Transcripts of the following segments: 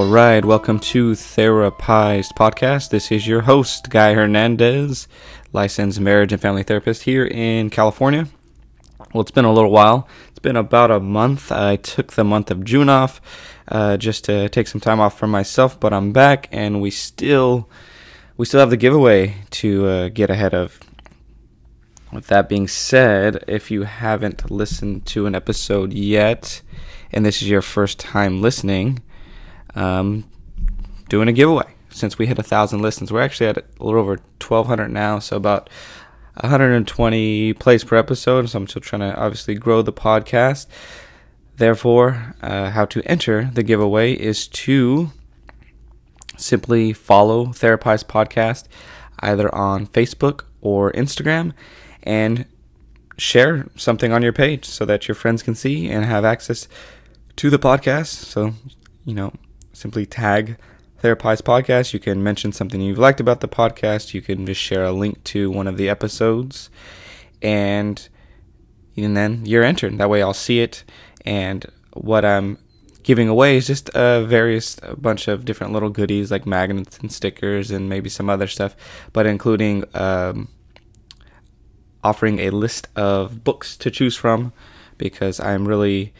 All right, welcome to Therapized Podcast. This is your host, Guy Hernandez, licensed marriage and family therapist here in California. Well, it's been a little while. It's been about a month. I took the month of June off uh, just to take some time off for myself, but I'm back, and we still we still have the giveaway to uh, get ahead of. With that being said, if you haven't listened to an episode yet, and this is your first time listening, um, doing a giveaway since we hit a thousand listens. We're actually at a little over 1,200 now, so about 120 plays per episode. So I'm still trying to obviously grow the podcast. Therefore, uh, how to enter the giveaway is to simply follow Therapized Podcast either on Facebook or Instagram and share something on your page so that your friends can see and have access to the podcast. So, you know, simply tag Therapized Podcast. You can mention something you've liked about the podcast. You can just share a link to one of the episodes, and and then you're entered. That way, I'll see it. And what I'm giving away is just a various a bunch of different little goodies like magnets and stickers and maybe some other stuff, but including um, offering a list of books to choose from because I'm really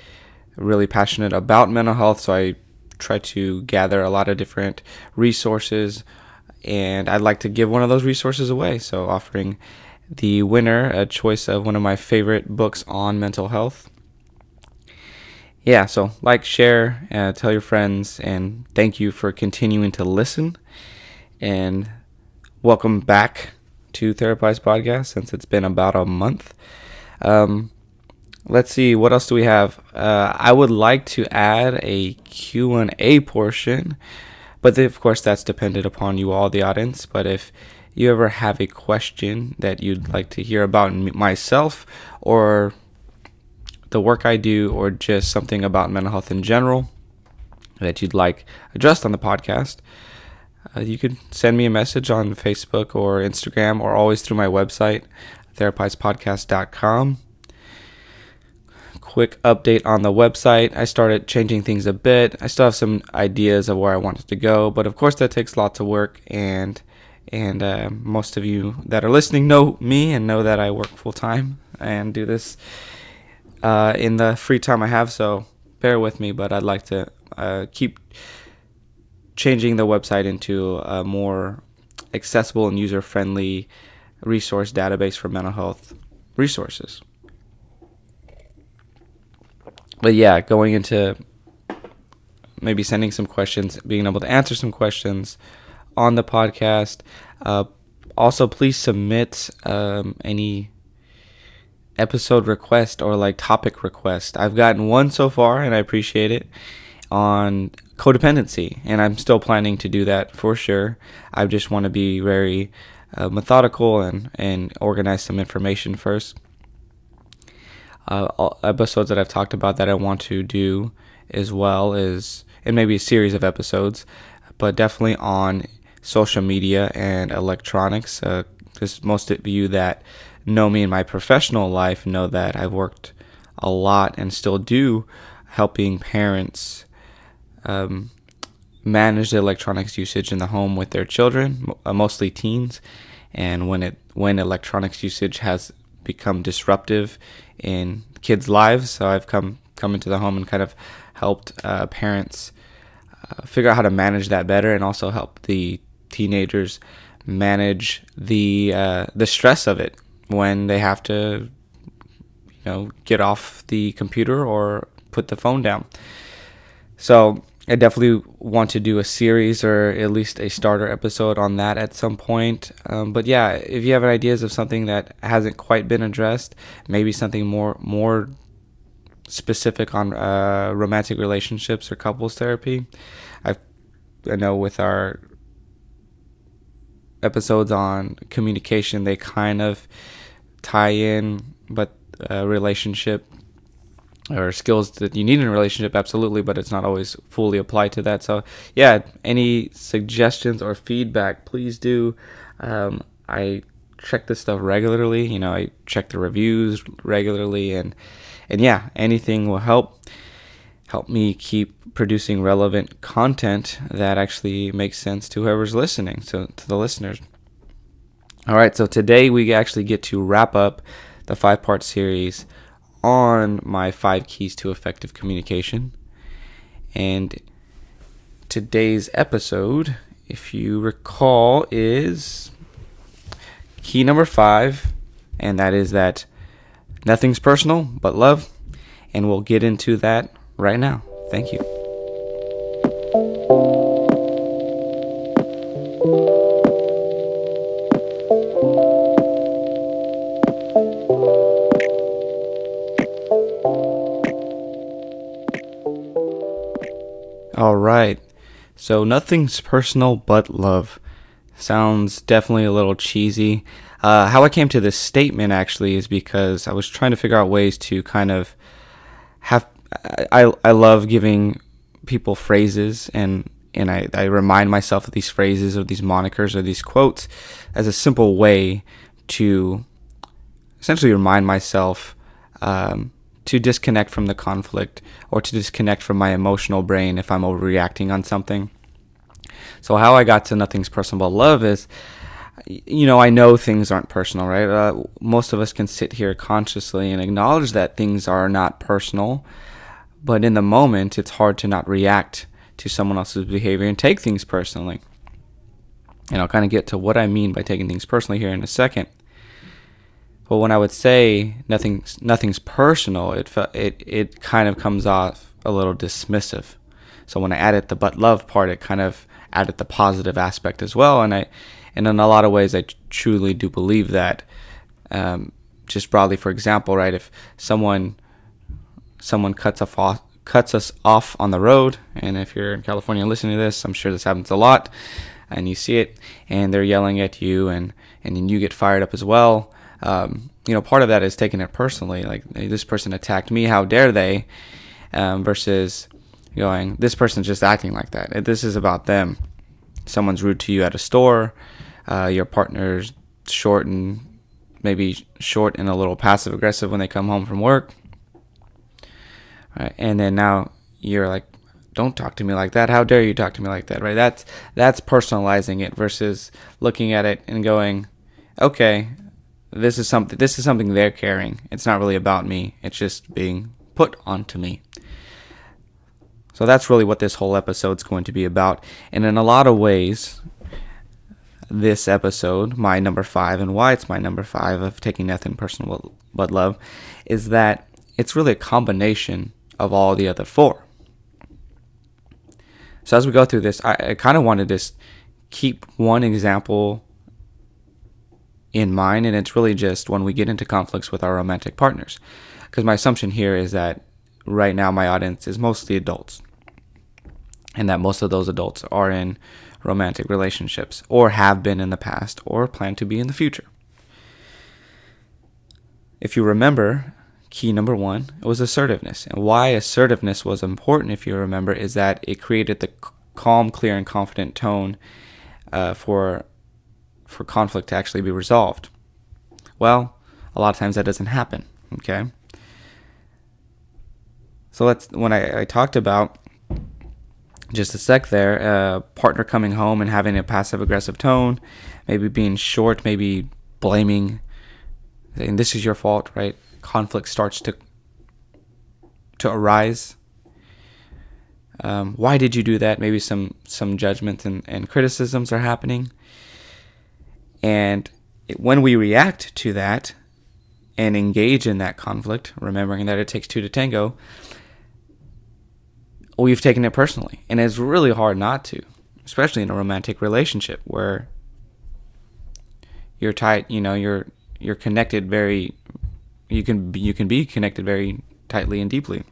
really passionate about mental health. So I try to gather a lot of different resources, and I'd like to give one of those resources away. So, offering the winner a choice of one of my favorite books on mental health. Yeah, so like, share, uh, tell your friends, and thank you for continuing to listen. And welcome back to Therapized Podcast since it's been about a month. Um, let's see what else do we have? Uh, i would like to add a q&a portion but of course that's dependent upon you all the audience but if you ever have a question that you'd like to hear about myself or the work i do or just something about mental health in general that you'd like addressed on the podcast uh, you could send me a message on facebook or instagram or always through my website therapizedpodcast.com quick update on the website. I started changing things a bit. I still have some ideas of where I wanted to go, but of course that takes lots of work and and uh, most of you that are listening know me and know that I work full time and do this uh, in the free time I have. So bear with me, but I'd like to uh, keep changing the website into a more accessible and user friendly resource database for mental health resources but yeah, going into maybe sending some questions, being able to answer some questions on the podcast. Uh, also, please submit um, any episode request or like topic request. I've gotten one so far, and I appreciate it on codependency, and I'm still planning to do that for sure. I just want to be very uh, methodical and and organize some information first uh, episodes that I've talked about that I want to do as well is, and maybe a series of episodes, but definitely on social media and electronics. Because uh, most of you that know me in my professional life know that I've worked a lot and still do helping parents um, manage the electronics usage in the home with their children, uh, mostly teens. And when it when electronics usage has become disruptive in kids' lives. So I've come come into the home and kind of helped uh, parents uh, figure out how to manage that better, and also help the teenagers manage the uh, the stress of it when they have to, you know, get off the computer or put the phone down. So I definitely want to do a series or at least a starter episode on that at some point. Um, but yeah, if you have ideas of something that hasn't quite been addressed, maybe something more more specific on uh, romantic relationships or couples therapy, I I know with our episodes on communication, they kind of tie in, but uh, relationship or skills that you need in a relationship absolutely but it's not always fully applied to that so yeah any suggestions or feedback please do um, i check this stuff regularly you know i check the reviews regularly and and yeah anything will help help me keep producing relevant content that actually makes sense to whoever's listening, so to the listeners. All right, so today we actually get to wrap up the five part series on my five keys to effective communication. And today's episode, if you recall, is key number five, and that is that nothing's personal but love. And we'll get into that right now. Thank you. All right. So nothing's personal but love. Sounds definitely a little cheesy. Uh, how I came to this statement actually is because I was trying to figure out ways to kind of have. I I love giving people phrases and and I, I remind myself of these phrases or these monikers or these quotes as a simple way to essentially remind myself um, to disconnect from the conflict or to disconnect from my emotional brain if I'm overreacting on something. So, how I got to nothing's personal but love is, you know, I know things aren't personal, right? Uh, most of us can sit here consciously and acknowledge that things are not personal, but in the moment, it's hard to not react to someone else's behavior and take things personally. And I'll kind of get to what I mean by taking things personally here in a second. But when I would say nothing's nothing's personal, it it it kind of comes off a little dismissive. So when I added the but love part, it kind of added the positive aspect as well. And I, and in a lot of ways, I truly do believe that. Um, just broadly, for example, right? If someone someone cuts off cuts us off on the road, and if you're in California listening to this, I'm sure this happens a lot, and you see it, and they're yelling at you, and and you get fired up as well um, you know, part of that is taking it personally. Like this person attacked me, how dare they? Um, versus going, this person's just acting like that. This is about them. Someone's rude to you at a store. Uh, your partner's short and maybe short and a little passive aggressive when they come home from work. Right, and then now you're like, don't talk to me like that. How dare you talk to me like that? Right? That's that's personalizing it versus looking at it and going, okay, this is something this is something they're carrying. It's not really about me. It's just being put onto me. So that's really what this whole episode's going to be about. And in a lot of ways, this episode, my number five, and why it's my number five of taking nothing personal but love, is that it's really a combination of all the other four. So as we go through this, I, I kind of wanted to just keep one example in mind, and it's really just when we get into conflicts with our romantic partners. Because my assumption here is that right now my audience is mostly adults, and that most of those adults are in romantic relationships, or have been in the past, or plan to be in the future. If you remember, key number one it was assertiveness. And why assertiveness was important, if you remember, is that it created the calm, clear, and confident tone uh, for for conflict to actually be resolved? Well, a lot of times that doesn't happen. Okay. So let's when I, I talked about just a sec there, a uh, partner coming home and having a passive aggressive tone, maybe being short, maybe blaming, saying this is your fault, right? Conflict starts to to arise. Um, why did you do that? Maybe some some judgments and, and criticisms are happening. And when we react to that and engage in that conflict, remembering that it takes two to tango, we've taken it personally. And it's really hard not to, especially in a romantic relationship where you're tight, you know, you're you're connected very you can be, you can be connected very tightly and deeply.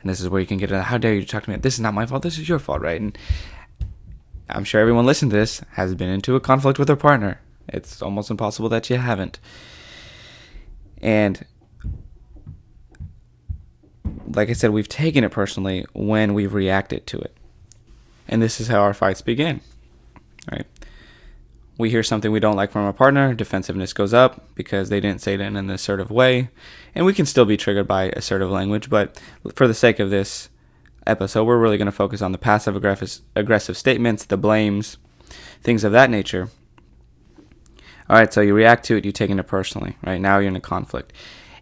And this is where you can get a, how dare you talk to me? This is not my fault. This is your fault, right? And I'm sure everyone listening to this has been into a conflict with their partner. It's almost impossible that you haven't. And like I said, we've taken it personally when we've reacted to it. And this is how our fights begin. Right? we hear something we don't like from our partner, defensiveness goes up because they didn't say it in an assertive way. And we can still be triggered by assertive language, but for the sake of this episode, we're really going to focus on the passive aggressive statements, the blames, things of that nature. All right, so you react to it, you take it personally, right? Now you're in a conflict.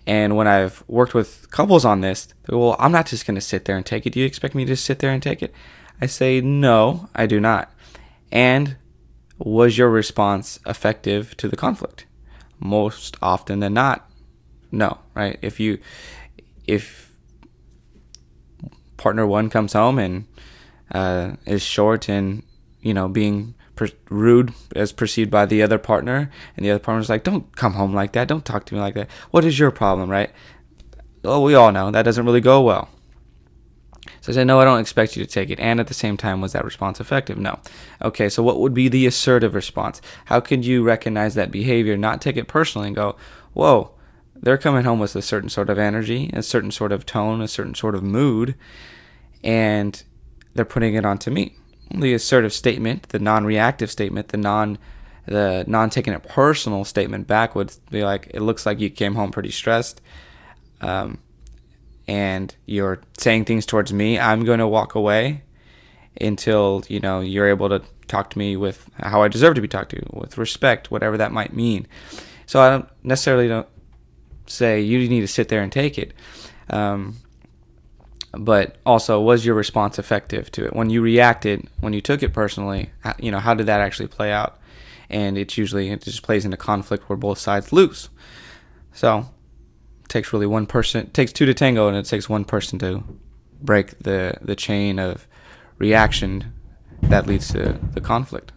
And when I've worked with couples on this, well, I'm not just going to sit there and take it. Do you expect me to sit there and take it? I say, no, I do not. And was your response effective to the conflict? Most often than not, no, right? If you, if partner one comes home and uh, is short and, you know, being per- rude as perceived by the other partner, and the other partner's like, "Don't come home like that. Don't talk to me like that. What is your problem?" Right? Well, we all know that doesn't really go well. So I said, "No, I don't expect you to take it." And at the same time, was that response effective? No. Okay, so what would be the assertive response? How could you recognize that behavior, not take it personally, and go, "Whoa." They're coming home with a certain sort of energy, a certain sort of tone, a certain sort of mood, and they're putting it onto me the assertive statement, the non-reactive statement, the non the non taking it personal statement back would be like, it looks like you came home pretty stressed, um, and you're saying things towards me. I'm going to walk away until you know you're able to talk to me with how I deserve to be talked to, with respect, whatever that might mean. So I don't necessarily don't say you need to sit there and take it. Um, but also was your response effective to it? When you reacted when you took it personally you know how did that actually play out? And it's usually it just plays into conflict where both sides lose. So it takes really one person takes two to tango and it takes one person to break the the chain of reaction that leads to the conflict.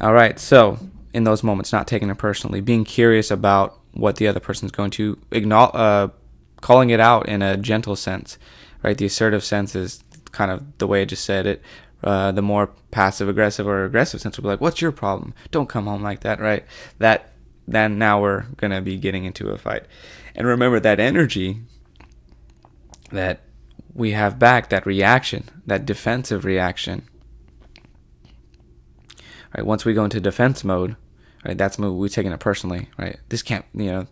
All right so in those moments not taking it personally being curious about what the other person's going to acknowledge uh, calling it out in a gentle sense, right? The assertive sense is kind of the way I just said it. Uh, the more passive aggressive or aggressive sense will be like, "What's your problem? Don't come home like that," right? That then now we're gonna be getting into a fight. And remember that energy that we have back, that reaction, that defensive reaction. Right. Once we go into defense mode, right, that's move we're taking it personally, right? This can't, you know,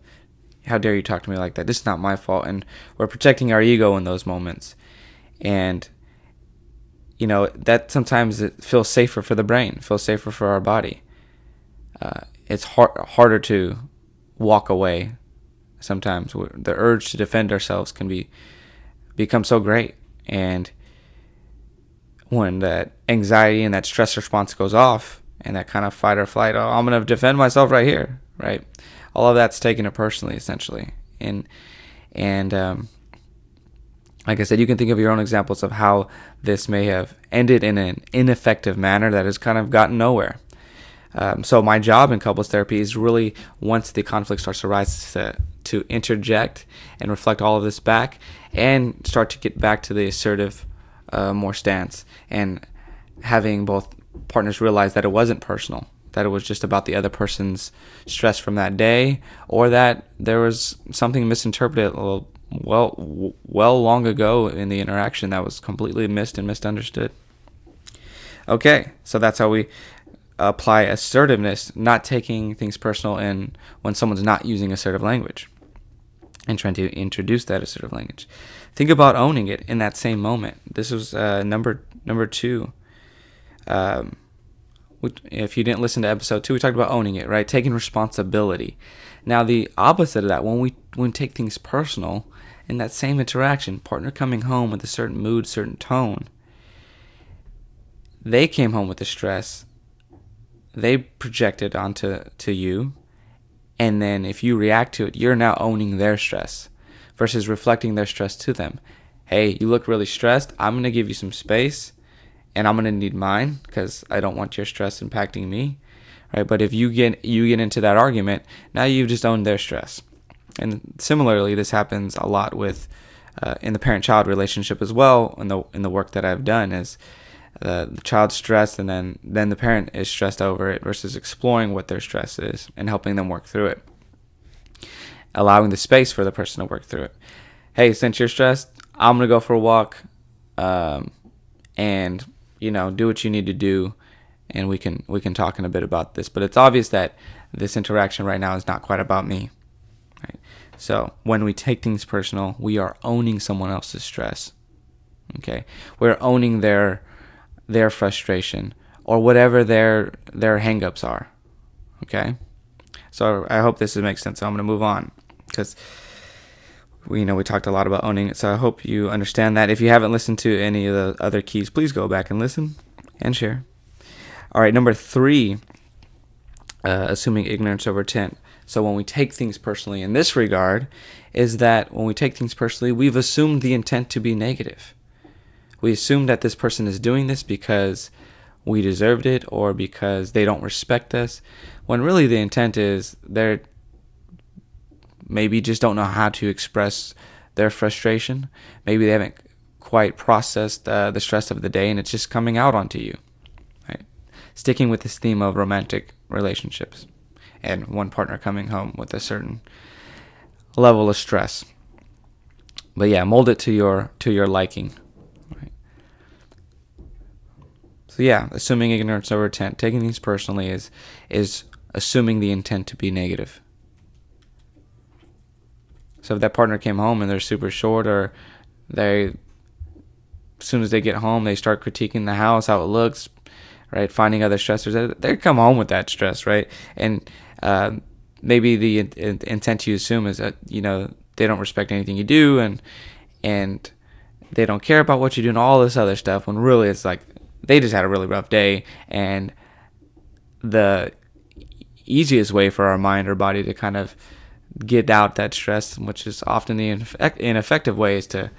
how dare you talk to me like that? This is not my fault. And we're protecting our ego in those moments. And, you know, that sometimes it feels safer for the brain, feels safer for our body. Uh, it's hard, harder to walk away sometimes. The urge to defend ourselves can be become so great. And when that anxiety and that stress response goes off and that kind of fight or flight, oh, I'm to defend myself right here, right? all of that's taken it personally, essentially. And and um, like I said, you can think of your own examples of how this may have ended in an ineffective manner that has kind of gotten nowhere. Um, so my job in couples therapy is really once the conflict starts to rise to, to interject and reflect all of this back and start to get back to the assertive uh, more stance and having both partners realize that it wasn't personal that it was just about the other person's stress from that day, or that there was something misinterpreted little, well, well long ago in the interaction that was completely missed and misunderstood. Okay, so that's how we apply assertiveness, not taking things personal, and when someone's not using assertive language, and trying to introduce that assertive language. Think about owning it in that same moment. This was uh, number number two. Um, if you didn't listen to episode two, we talked about owning it, right? Taking responsibility. Now, the opposite of that, when we when we take things personal, in that same interaction, partner coming home with a certain mood, certain tone, they came home with the stress. They projected onto to you, and then if you react to it, you're now owning their stress versus reflecting their stress to them. Hey, you look really stressed. I'm gonna give you some space and I'm gonna need mine because I don't want your stress impacting me, right? But if you get you get into that argument, now you've just owned their stress. And similarly, this happens a lot with uh, in the parent-child relationship as well. In the in the work that I've done is uh, the child's stressed, and then then the parent is stressed over it versus exploring what their stress is and helping them work through it, allowing the space for the person to work through it. Hey, since you're stressed, I'm gonna go for a walk, um, and you know, do what you need to do and we can we can talk in a bit about this. But it's obvious that this interaction right now is not quite about me. Right? So when we take things personal, we are owning someone else's stress. Okay, we're owning their their frustration or whatever their their hangups are. Okay, so I hope this makes sense. So I'm going to move on because you know we talked a lot about owning it. So I hope you understand that. If you haven't listened to any of the other keys, please go back and listen and share. All right, number three, uh, assuming ignorance over intent. So when we take things personally in this regard, is that when we take things personally, we've assumed the intent to be negative. We assume that this person is doing this because we deserved it or because they don't respect us, when really the intent is they're maybe just don't know how to express their frustration. Maybe they haven't quite processed uh, the stress of the day and it's just coming out onto you. Right? Sticking with this theme of romantic relationships and one partner coming home with a certain level of stress. But yeah, mold it to your to your liking. Right? So yeah, assuming ignorance over intent, taking things personally is is assuming the intent to be negative. So if that partner came home and they're super short or they as soon as they get home they start critiquing the house, how it looks, right? Finding other stressors. They come home with that stress, right? And uh, maybe the in- intent you assume is that you know they don't respect anything you do and and they don't care about what you do and all this other stuff when really it's like they just had a really rough day and the easiest way for our mind or body to kind of get out that stress which is often the ineffective way is to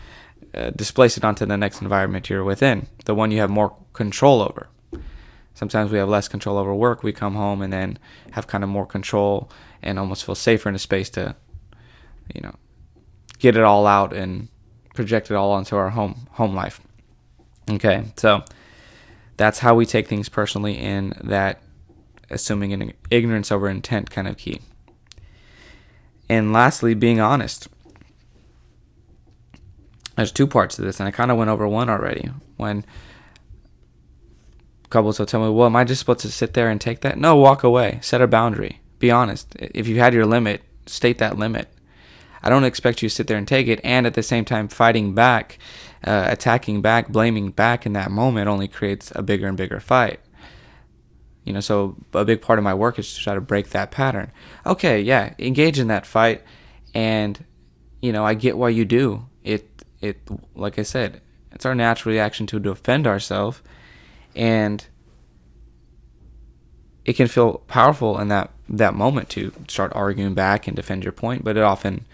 uh, displace it onto the next environment you're within the one you have more control over sometimes we have less control over work we come home and then have kind of more control and almost feel safer in a space to you know get it all out and project it all onto our home home life okay so that's how we take things personally in that assuming an ignorance over intent kind of key. And lastly, being honest. There's two parts to this, and I kind of went over one already. When couples will tell me, well, am I just supposed to sit there and take that? No, walk away. Set a boundary. Be honest. If you had your limit, state that limit. I don't expect you to sit there and take it, and at the same time, fighting back uh, attacking back, blaming back in that moment only creates a bigger and bigger fight. You know, so a big part of my work is to try to break that pattern. Okay, yeah, engage in that fight, and you know, I get why you do it. It, like I said, it's our natural reaction to defend ourselves, and it can feel powerful in that that moment to start arguing back and defend your point, but it often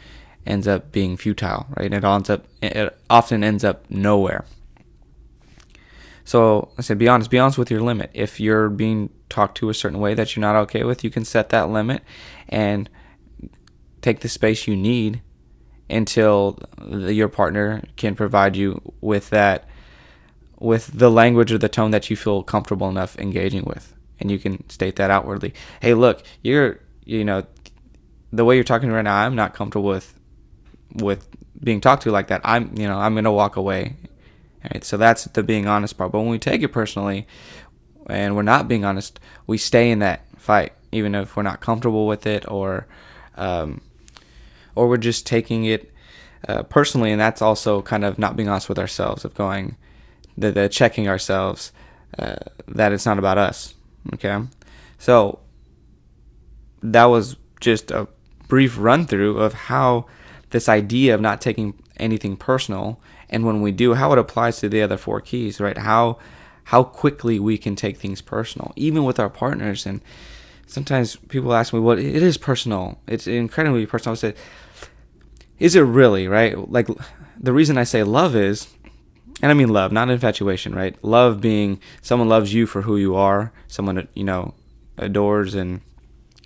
ends up being futile, right? It ends up it often ends up nowhere. So I said, be honest. Be honest with your limit. If you're being talked to a certain way that you're not okay with, you can set that limit and take the space you need until the, your partner can provide you with that, with the language or the tone that you feel comfortable enough engaging with, and you can state that outwardly. Hey, look, you're, you know, the way you're talking right now, I'm not comfortable with with being talked to like that, I'm you know I'm gonna walk away. So that's the being honest part. But when we take it personally, and we're not being honest, we stay in that fight, even if we're not comfortable with it, or um, or we're just taking it uh, personally, and that's also kind of not being honest with ourselves, of going the, the checking ourselves uh, that it's not about us. Okay, so that was just a brief run through of how this idea of not taking anything personal and when we do how it applies to the other four keys right? How how quickly we can take things personal even with our partners. And sometimes people ask me well it is personal. It's incredibly personal. I said is it really? Right? Like the reason i say love is and i mean love not infatuation right? Love being someone loves you for who you are someone you know adores and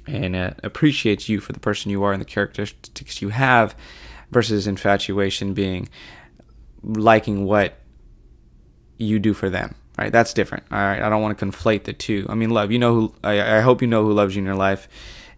and uh, appreciates you for the person you are and the characteristics you have versus infatuation being liking what you do for them right? That's different all right? I don't want to conflate the two. I mean love you know who I, I hope you know who loves you in your life.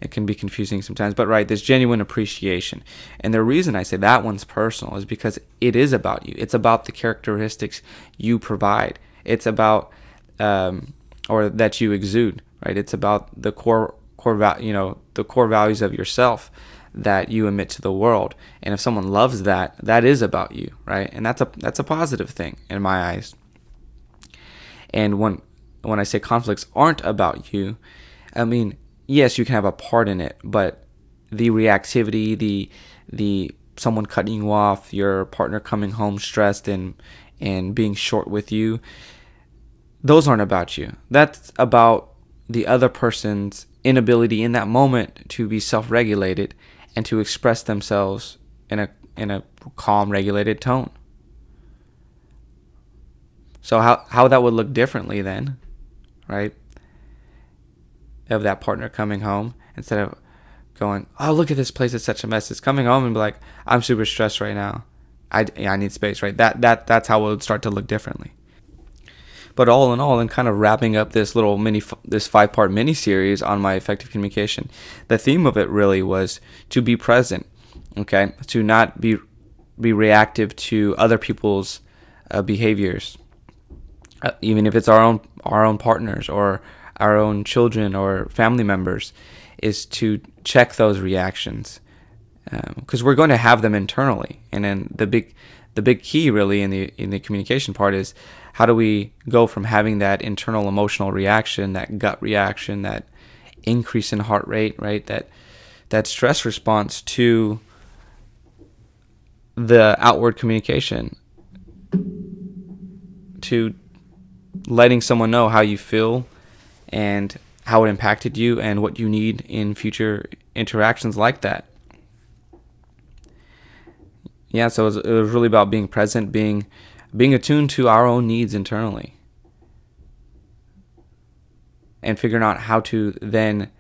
It can be confusing sometimes but right there's genuine appreciation. And the reason i say that one's personal is because it is about you. It's about the characteristics you provide. It's about um, or that you exude, right? It's about the core core you know the core values of yourself that you emit to the world. And if someone loves that, that is about you, right? And that's a that's a positive thing in my eyes. And when when I say conflicts aren't about you, I mean, yes, you can have a part in it, but the reactivity, the the someone cutting you off, your partner coming home stressed and and being short with you, those aren't about you. That's about the other person's inability in that moment to be self-regulated and to express themselves in a in a calm regulated tone. So how how that would look differently then, right? Of that partner coming home instead of going, "Oh, look at this place; it's such a mess." It's coming home and be like, "I'm super stressed right now. I, I need space." Right? That that that's how it would start to look differently. But all in all, and kind of wrapping up this little mini, this five part mini series on my effective communication, the theme of it really was to be present, okay, to not be be reactive to other people's uh, behaviors, uh, even if it's our own our own partners or our own children or family members, is to check those reactions because um, we're going to have them internally, and then the big the big key really in the in the communication part is how do we go from having that internal emotional reaction, that gut reaction, that increase in heart rate, right? That that stress response to the outward communication to letting someone know how you feel and how it impacted you and what you need in future interactions like that. Yeah, so it was, it was really about being present, being being attuned to our own needs internally and figuring out how to then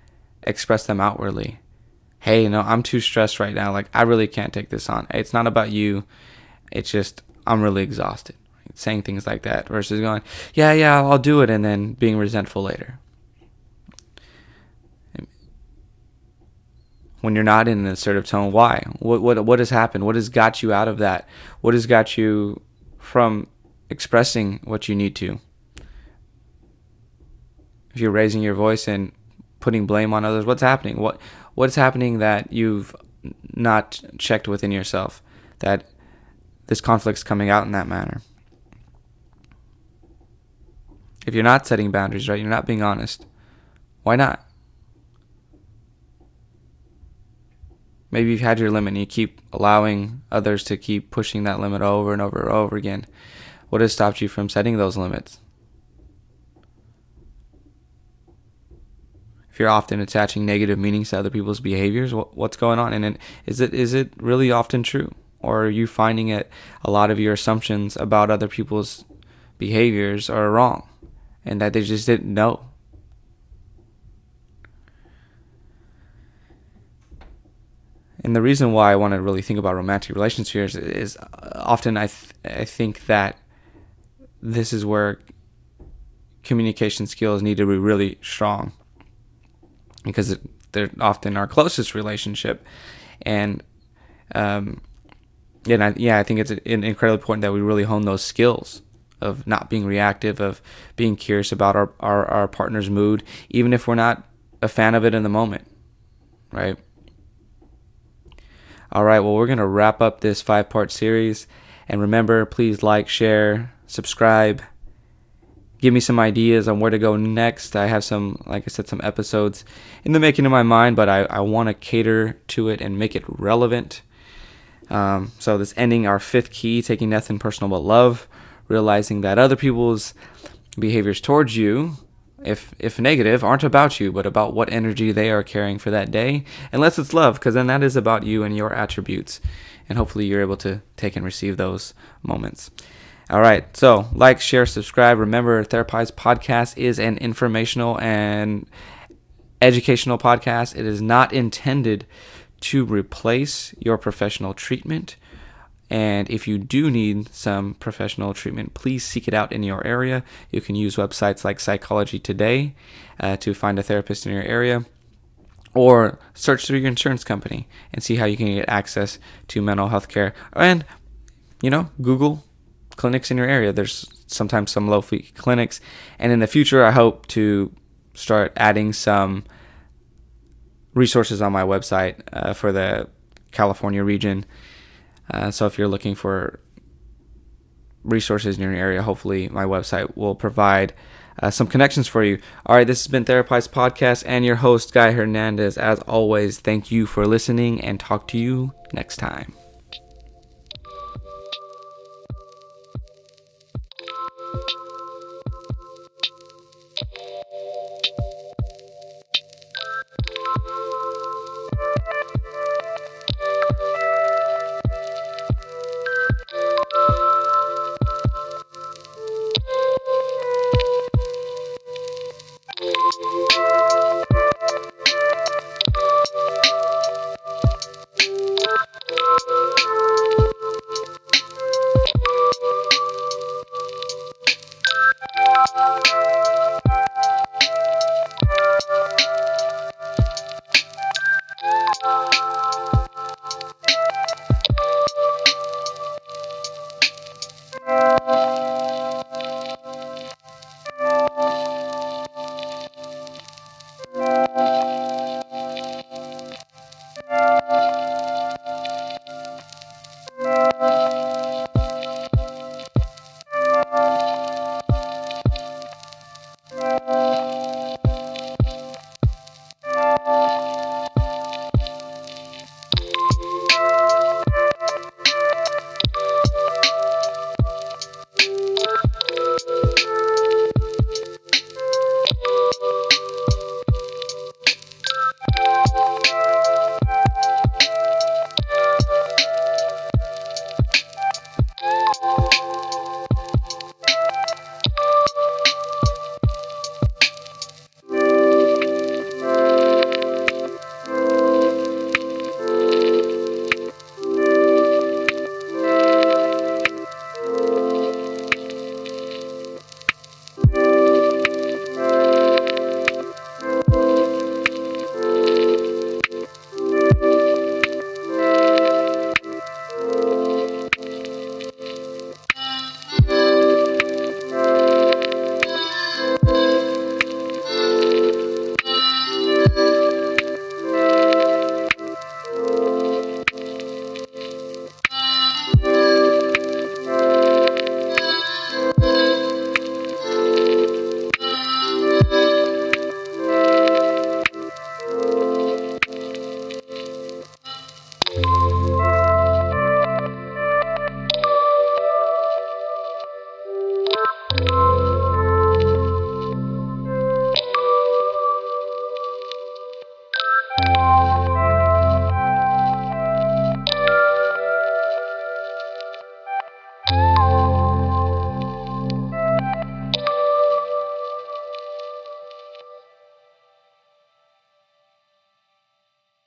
express them outwardly. Hey, you know, I'm too stressed right now. Like, I really can't take this on. It's not about you. It's just, I'm really exhausted. Saying things like that versus going, yeah, yeah, I'll do it, and then being resentful later. When you're not in an assertive tone, why? What, what, what has happened? What has got you out of that? What has got you from expressing what you need to. If you're raising your voice and putting blame on others, what's happening? What what's happening that you've not checked within yourself that this conflict's coming out in that manner? If you're not setting boundaries, right? You're not being honest. Why not? Maybe you've had your limit and you keep allowing others to keep pushing that limit over and over and over again. What has stopped you from setting those limits? If you're often attaching negative meanings to other people's behaviors, what's going on? And is it is it really often true, or are you finding it a lot of your assumptions about other people's behaviors are wrong, and that they just didn't know? And the reason why I want to really think about romantic relationships is, often I th- I think that this is where communication skills need to be really strong because it, they're often our closest relationship, and um, and I, yeah, I think it's incredibly important that we really hone those skills of not being reactive, of being curious about our, our, our partner's mood, even if we're not a fan of it in the moment, right? All right, well, we're going to wrap up this five part series. And remember, please like, share, subscribe. Give me some ideas on where to go next. I have some, like I said, some episodes in the making of my mind, but I, I want to cater to it and make it relevant. Um, so, this ending our fifth key, taking nothing personal but love, realizing that other people's behaviors towards you if if negative, aren't about you, but about what energy they are carrying for that day. Unless it's love, because then that is about you and your attributes. And hopefully you're able to take and receive those moments. All right. So like, share, subscribe. Remember, Therapized Podcast is an informational and educational podcast. It is not intended to replace your professional treatment. And if you do need some professional treatment, please seek it out in your area. You can use websites like Psychology Today uh, to find a therapist in your area, or search through your insurance company and see how you can get access to mental health care. And, you know, Google clinics in your area. There's sometimes some low fee clinics, and in the future, I hope to start adding some resources on my website uh, for the California region. Uh, so if you're looking for resources in your area, hopefully my website will provide uh, some connections for you. All right, this has been Therapized Podcast and your host, Guy Hernandez. As always, thank you for listening and talk to you next time. you